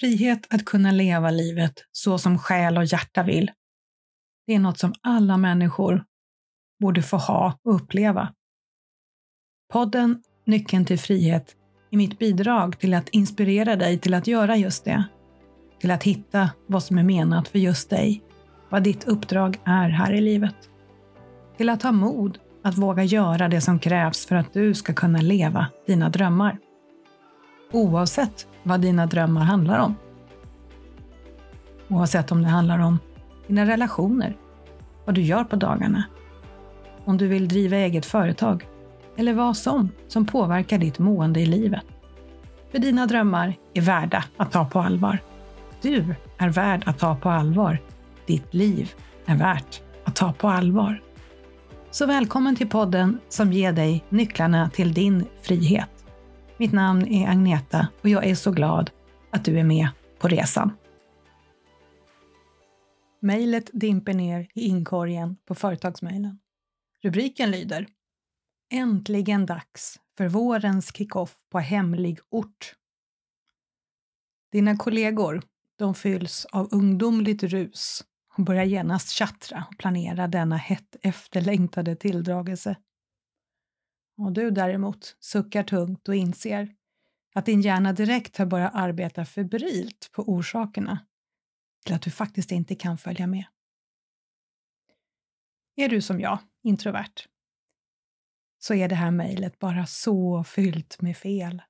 Frihet att kunna leva livet så som själ och hjärta vill. Det är något som alla människor borde få ha och uppleva. Podden Nyckeln till frihet är mitt bidrag till att inspirera dig till att göra just det. Till att hitta vad som är menat för just dig, vad ditt uppdrag är här i livet. Till att ha mod att våga göra det som krävs för att du ska kunna leva dina drömmar. Oavsett vad dina drömmar handlar om. Oavsett om det handlar om dina relationer, vad du gör på dagarna, om du vill driva eget företag eller vad som som påverkar ditt mående i livet. För dina drömmar är värda att ta på allvar. Du är värd att ta på allvar. Ditt liv är värt att ta på allvar. Så välkommen till podden som ger dig nycklarna till din frihet. Mitt namn är Agneta och jag är så glad att du är med på resan. Mejlet dimper ner i inkorgen på företagsmejlen. Rubriken lyder Äntligen dags för vårens kickoff på hemlig ort. Dina kollegor, de fylls av ungdomligt rus och börjar genast tjattra och planera denna hett efterlängtade tilldragelse. Och du däremot suckar tungt och inser att din hjärna direkt har börjat arbeta febrilt på orsakerna till att du faktiskt inte kan följa med. Är du som jag, introvert, så är det här mejlet bara så fyllt med fel.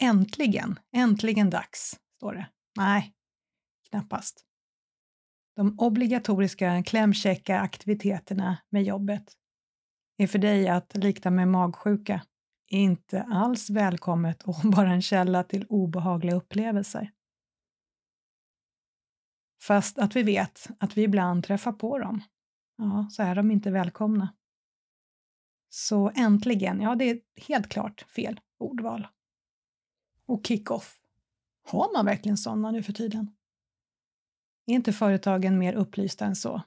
Äntligen, äntligen dags, står det. Nej, knappast. De obligatoriska klämkäcka aktiviteterna med jobbet är för dig att likna med magsjuka inte alls välkommet och bara en källa till obehagliga upplevelser. Fast att vi vet att vi ibland träffar på dem, ja, så är de inte välkomna. Så äntligen, ja det är helt klart fel ordval. Och kick-off. Har man verkligen sådana nu för tiden? Är inte företagen mer upplysta än så?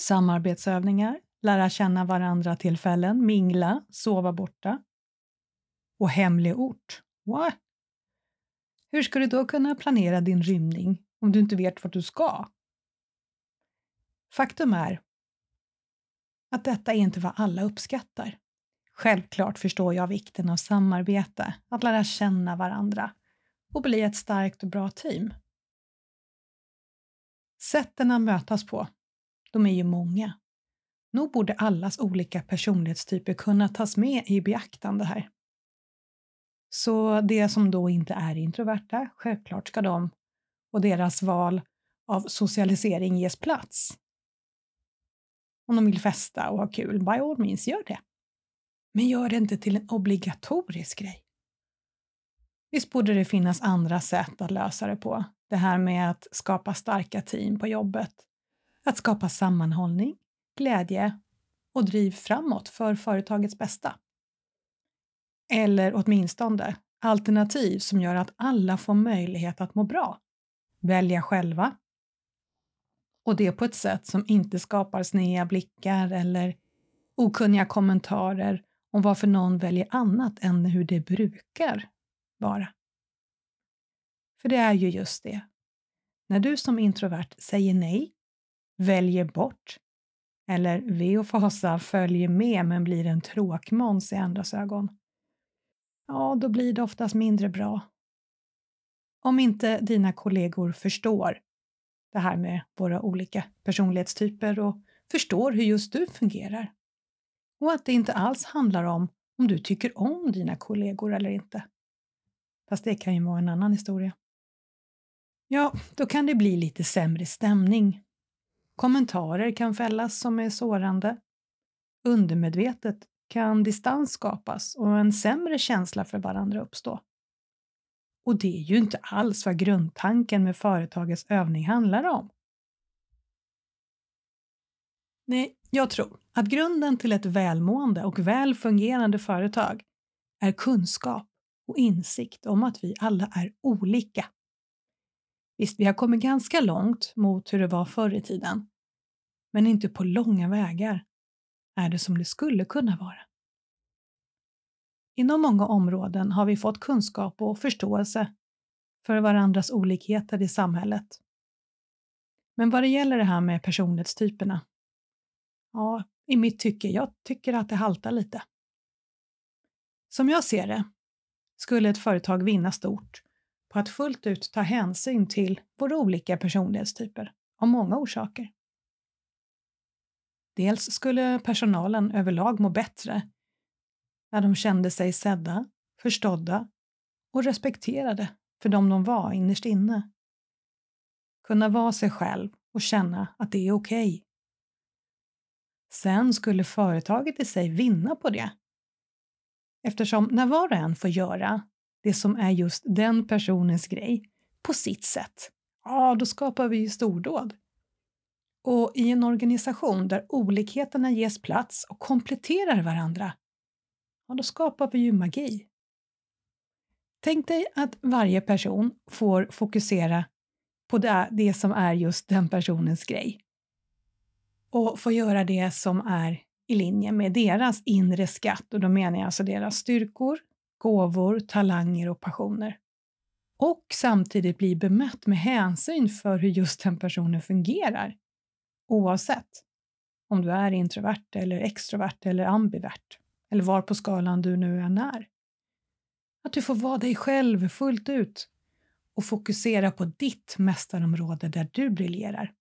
Samarbetsövningar, lära känna varandra tillfällen, mingla, sova borta. Och hemlig ort. What? Hur ska du då kunna planera din rymning om du inte vet vart du ska? Faktum är att detta är inte vad alla uppskattar. Självklart förstår jag vikten av samarbete, att lära känna varandra och bli ett starkt och bra team. Sätten att mötas på, de är ju många. Nog borde allas olika personlighetstyper kunna tas med i beaktande här. Så det som då inte är introverta, självklart ska de och deras val av socialisering ges plats. Om de vill festa och ha kul, by all means, gör det. Men gör det inte till en obligatorisk grej. Visst borde det finnas andra sätt att lösa det på. Det här med att skapa starka team på jobbet. Att skapa sammanhållning, glädje och driv framåt för företagets bästa. Eller åtminstone alternativ som gör att alla får möjlighet att må bra. Välja själva. Och det på ett sätt som inte skapar sneda blickar eller okunniga kommentarer om varför någon väljer annat än hur det brukar vara. För det är ju just det. När du som introvert säger nej, väljer bort eller ve och fasa följer med men blir en tråkmåns i andras ögon, ja, då blir det oftast mindre bra. Om inte dina kollegor förstår det här med våra olika personlighetstyper och förstår hur just du fungerar. Och att det inte alls handlar om om du tycker om dina kollegor eller inte. Fast det kan ju vara en annan historia. Ja, då kan det bli lite sämre stämning. Kommentarer kan fällas som är sårande. Undermedvetet kan distans skapas och en sämre känsla för varandra uppstå. Och det är ju inte alls vad grundtanken med företagets övning handlar om. Nej, jag tror att grunden till ett välmående och väl fungerande företag är kunskap och insikt om att vi alla är olika. Visst, vi har kommit ganska långt mot hur det var förr i tiden, men inte på långa vägar är det som det skulle kunna vara. Inom många områden har vi fått kunskap och förståelse för varandras olikheter i samhället. Men vad det gäller det här med personlighetstyperna, ja, i mitt tycke, jag tycker att det haltar lite. Som jag ser det skulle ett företag vinna stort på att fullt ut ta hänsyn till våra olika personlighetstyper av många orsaker. Dels skulle personalen överlag må bättre när de kände sig sedda, förstådda och respekterade för dem de var innerst inne. Kunna vara sig själv och känna att det är okej. Okay. Sen skulle företaget i sig vinna på det. Eftersom när var och en får göra det som är just den personens grej på sitt sätt, ja, då skapar vi ju stordåd. Och i en organisation där olikheterna ges plats och kompletterar varandra, ja, då skapar vi ju magi. Tänk dig att varje person får fokusera på det, det som är just den personens grej och få göra det som är i linje med deras inre skatt och då menar jag alltså deras styrkor, gåvor, talanger och passioner. Och samtidigt bli bemött med hänsyn för hur just den personen fungerar. Oavsett om du är introvert eller extrovert eller ambivert eller var på skalan du nu än är. Att du får vara dig själv fullt ut och fokusera på ditt mästarområde där du briljerar.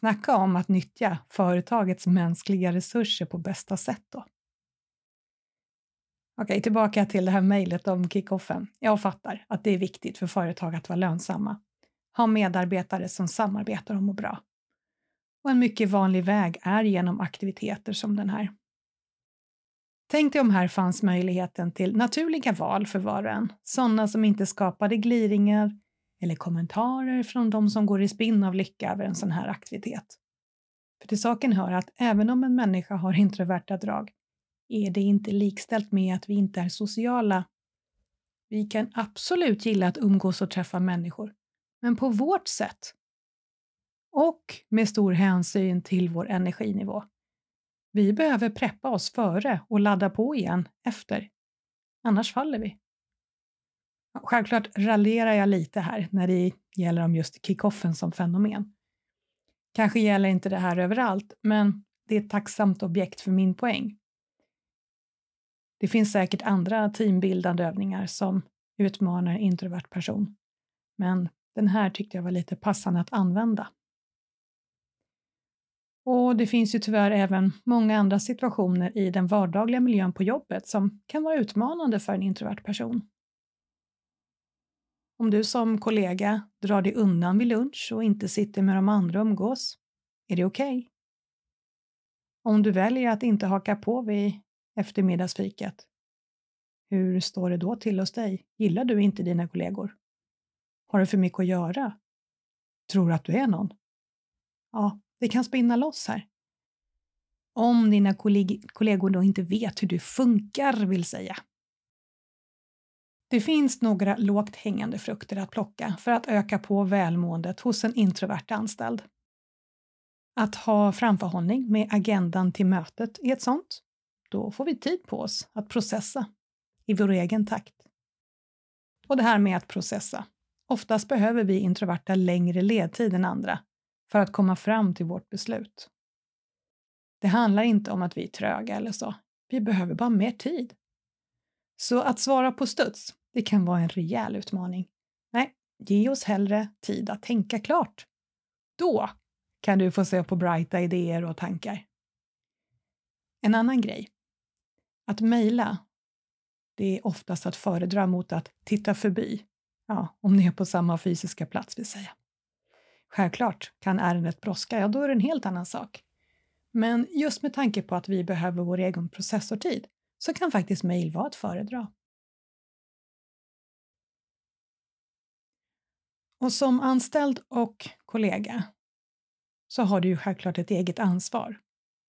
Snacka om att nyttja företagets mänskliga resurser på bästa sätt då. Okej, tillbaka till det här mejlet om kickoffen. Jag fattar att det är viktigt för företag att vara lönsamma. Ha medarbetare som samarbetar och mår bra. Och en mycket vanlig väg är genom aktiviteter som den här. Tänk dig om här fanns möjligheten till naturliga val för var och en, sådana som inte skapade gliringar eller kommentarer från de som går i spinn av lycka över en sån här aktivitet. För till saken hör att även om en människa har introverta drag är det inte likställt med att vi inte är sociala. Vi kan absolut gilla att umgås och träffa människor, men på vårt sätt. Och med stor hänsyn till vår energinivå. Vi behöver preppa oss före och ladda på igen efter. Annars faller vi. Självklart raljerar jag lite här när det gäller om just kickoffen som fenomen. Kanske gäller inte det här överallt, men det är ett tacksamt objekt för min poäng. Det finns säkert andra teambildande övningar som utmanar introvert person, men den här tyckte jag var lite passande att använda. Och det finns ju tyvärr även många andra situationer i den vardagliga miljön på jobbet som kan vara utmanande för en introvert person. Om du som kollega drar dig undan vid lunch och inte sitter med de andra och umgås, är det okej? Okay? Om du väljer att inte haka på vid eftermiddagsfikat, hur står det då till hos dig? Gillar du inte dina kollegor? Har du för mycket att göra? Tror du att du är någon? Ja, det kan spinna loss här. Om dina kollegor då inte vet hur du funkar, vill säga. Det finns några lågt hängande frukter att plocka för att öka på välmåendet hos en introvert anställd. Att ha framförhållning med agendan till mötet är ett sånt. Då får vi tid på oss att processa i vår egen takt. Och det här med att processa. Oftast behöver vi introverta längre ledtid än andra för att komma fram till vårt beslut. Det handlar inte om att vi är tröga eller så. Vi behöver bara mer tid. Så att svara på studs, det kan vara en rejäl utmaning. Nej, ge oss hellre tid att tänka klart. Då kan du få se på brighta idéer och tankar. En annan grej. Att mejla, det är oftast att föredra mot att titta förbi. Ja, om ni är på samma fysiska plats vill säga. Självklart, kan ärendet brådska, ja då är det en helt annan sak. Men just med tanke på att vi behöver vår egen processortid så kan faktiskt mejl vara att föredra. Och som anställd och kollega så har du ju självklart ett eget ansvar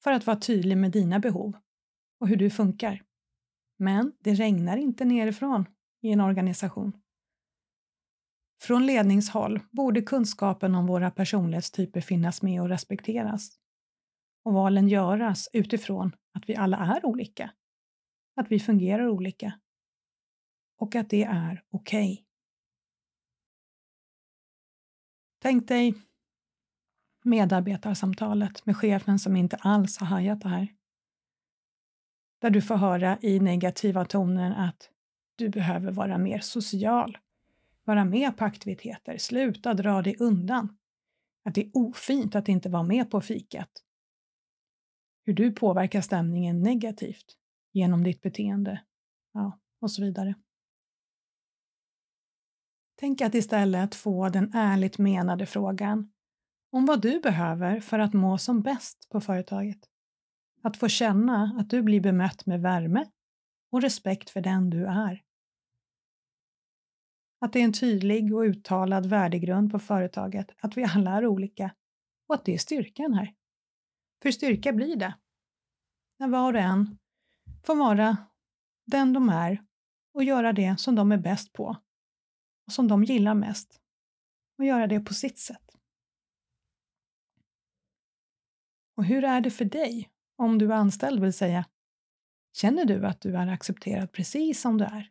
för att vara tydlig med dina behov och hur du funkar. Men det regnar inte nerifrån i en organisation. Från ledningshåll borde kunskapen om våra personlighetstyper finnas med och respekteras. Och valen göras utifrån att vi alla är olika. Att vi fungerar olika. Och att det är okej. Okay. Tänk dig medarbetarsamtalet med chefen som inte alls har hajat det här. Där du får höra i negativa toner att du behöver vara mer social, vara med på aktiviteter, sluta dra dig undan, att det är ofint att inte vara med på fikat. Hur du påverkar stämningen negativt genom ditt beteende, ja, och så vidare. Tänk att istället få den ärligt menade frågan om vad du behöver för att må som bäst på företaget. Att få känna att du blir bemött med värme och respekt för den du är. Att det är en tydlig och uttalad värdegrund på företaget, att vi alla är olika och att det är styrkan här. För styrka blir det när var och en får vara den de är och göra det som de är bäst på och som de gillar mest och göra det på sitt sätt. Och hur är det för dig om du är anställd vill säga? Känner du att du är accepterad precis som du är?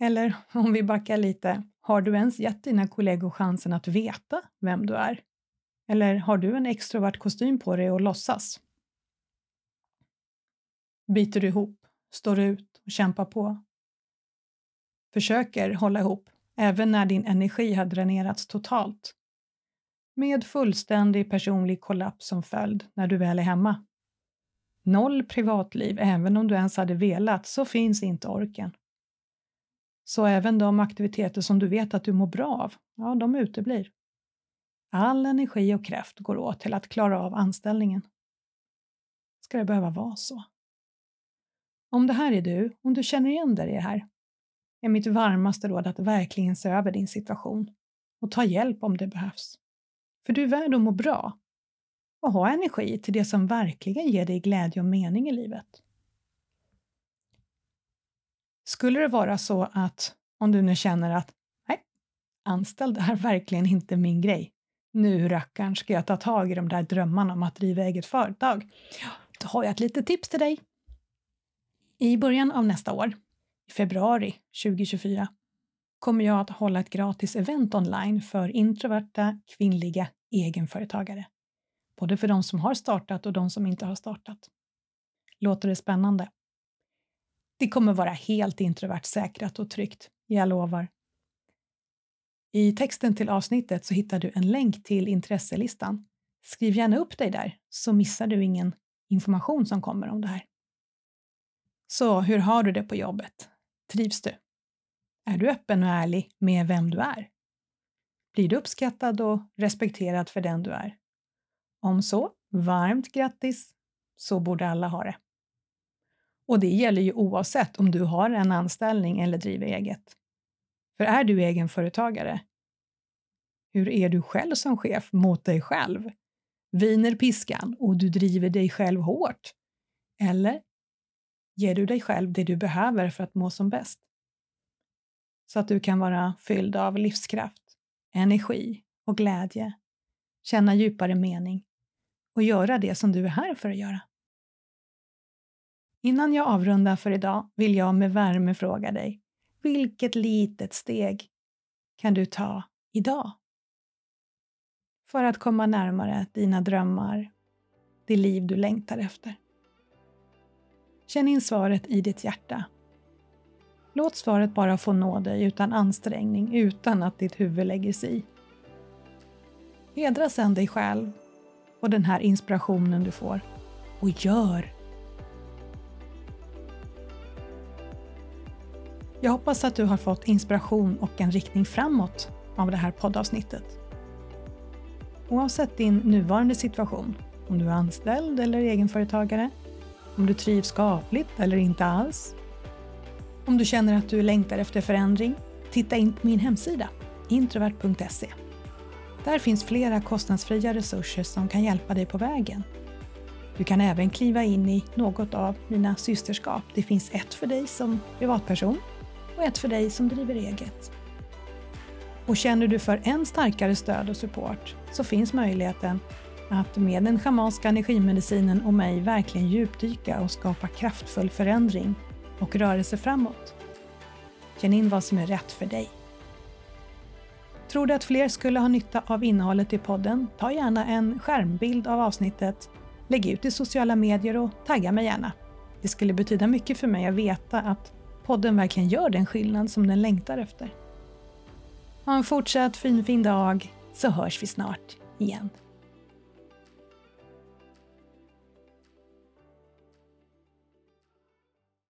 Eller om vi backar lite, har du ens gett dina kollegor chansen att veta vem du är? Eller har du en extrovert kostym på dig och låtsas? Biter du ihop, står ut och kämpar på? Försöker hålla ihop även när din energi har dränerats totalt? Med fullständig personlig kollaps som följd när du väl är hemma. Noll privatliv, även om du ens hade velat, så finns inte orken. Så även de aktiviteter som du vet att du mår bra av, ja, de uteblir. All energi och kraft går åt till att klara av anställningen. Ska det behöva vara så? Om det här är du, om du känner igen dig i det här, är mitt varmaste råd att verkligen se över din situation och ta hjälp om det behövs. För du är värd att må bra och ha energi till det som verkligen ger dig glädje och mening i livet. Skulle det vara så att om du nu känner att nej, anställd är verkligen inte min grej. Nu rackarn ska jag ta tag i de där drömmarna om att driva eget företag. Då har jag ett litet tips till dig. I början av nästa år, i februari 2024, kommer jag att hålla ett gratis event online för introverta kvinnliga egenföretagare. Både för de som har startat och de som inte har startat. Låter det spännande? Det kommer vara helt introvert säkrat och tryggt, jag lovar. I texten till avsnittet så hittar du en länk till intresselistan. Skriv gärna upp dig där så missar du ingen information som kommer om det här. Så hur har du det på jobbet? Trivs du? Är du öppen och ärlig med vem du är? Blir du uppskattad och respekterad för den du är? Om så, varmt grattis! Så borde alla ha det. Och det gäller ju oavsett om du har en anställning eller driver eget. För är du egenföretagare, hur är du själv som chef mot dig själv? Viner piskan och du driver dig själv hårt? Eller ger du dig själv det du behöver för att må som bäst? Så att du kan vara fylld av livskraft, energi och glädje, känna djupare mening och göra det som du är här för att göra. Innan jag avrundar för idag vill jag med värme fråga dig, vilket litet steg kan du ta idag? För att komma närmare dina drömmar, det liv du längtar efter. Känn in svaret i ditt hjärta. Låt svaret bara få nå dig utan ansträngning, utan att ditt huvud lägger sig i. Hedra sedan dig själv och den här inspirationen du får och gör Jag hoppas att du har fått inspiration och en riktning framåt av det här poddavsnittet. Oavsett din nuvarande situation, om du är anställd eller egenföretagare, om du trivs skapligt eller inte alls, om du känner att du längtar efter förändring, titta in på min hemsida introvert.se. Där finns flera kostnadsfria resurser som kan hjälpa dig på vägen. Du kan även kliva in i något av mina systerskap. Det finns ett för dig som privatperson och ett för dig som driver eget. Och känner du för än starkare stöd och support så finns möjligheten att med den schamanska energimedicinen och mig verkligen djupdyka och skapa kraftfull förändring och rörelse framåt. Känn in vad som är rätt för dig. Tror du att fler skulle ha nytta av innehållet i podden? Ta gärna en skärmbild av avsnittet, lägg ut i sociala medier och tagga mig gärna. Det skulle betyda mycket för mig att veta att podden verkligen gör den skillnad som den längtar efter. Ha en fortsatt fin, fin dag så hörs vi snart igen.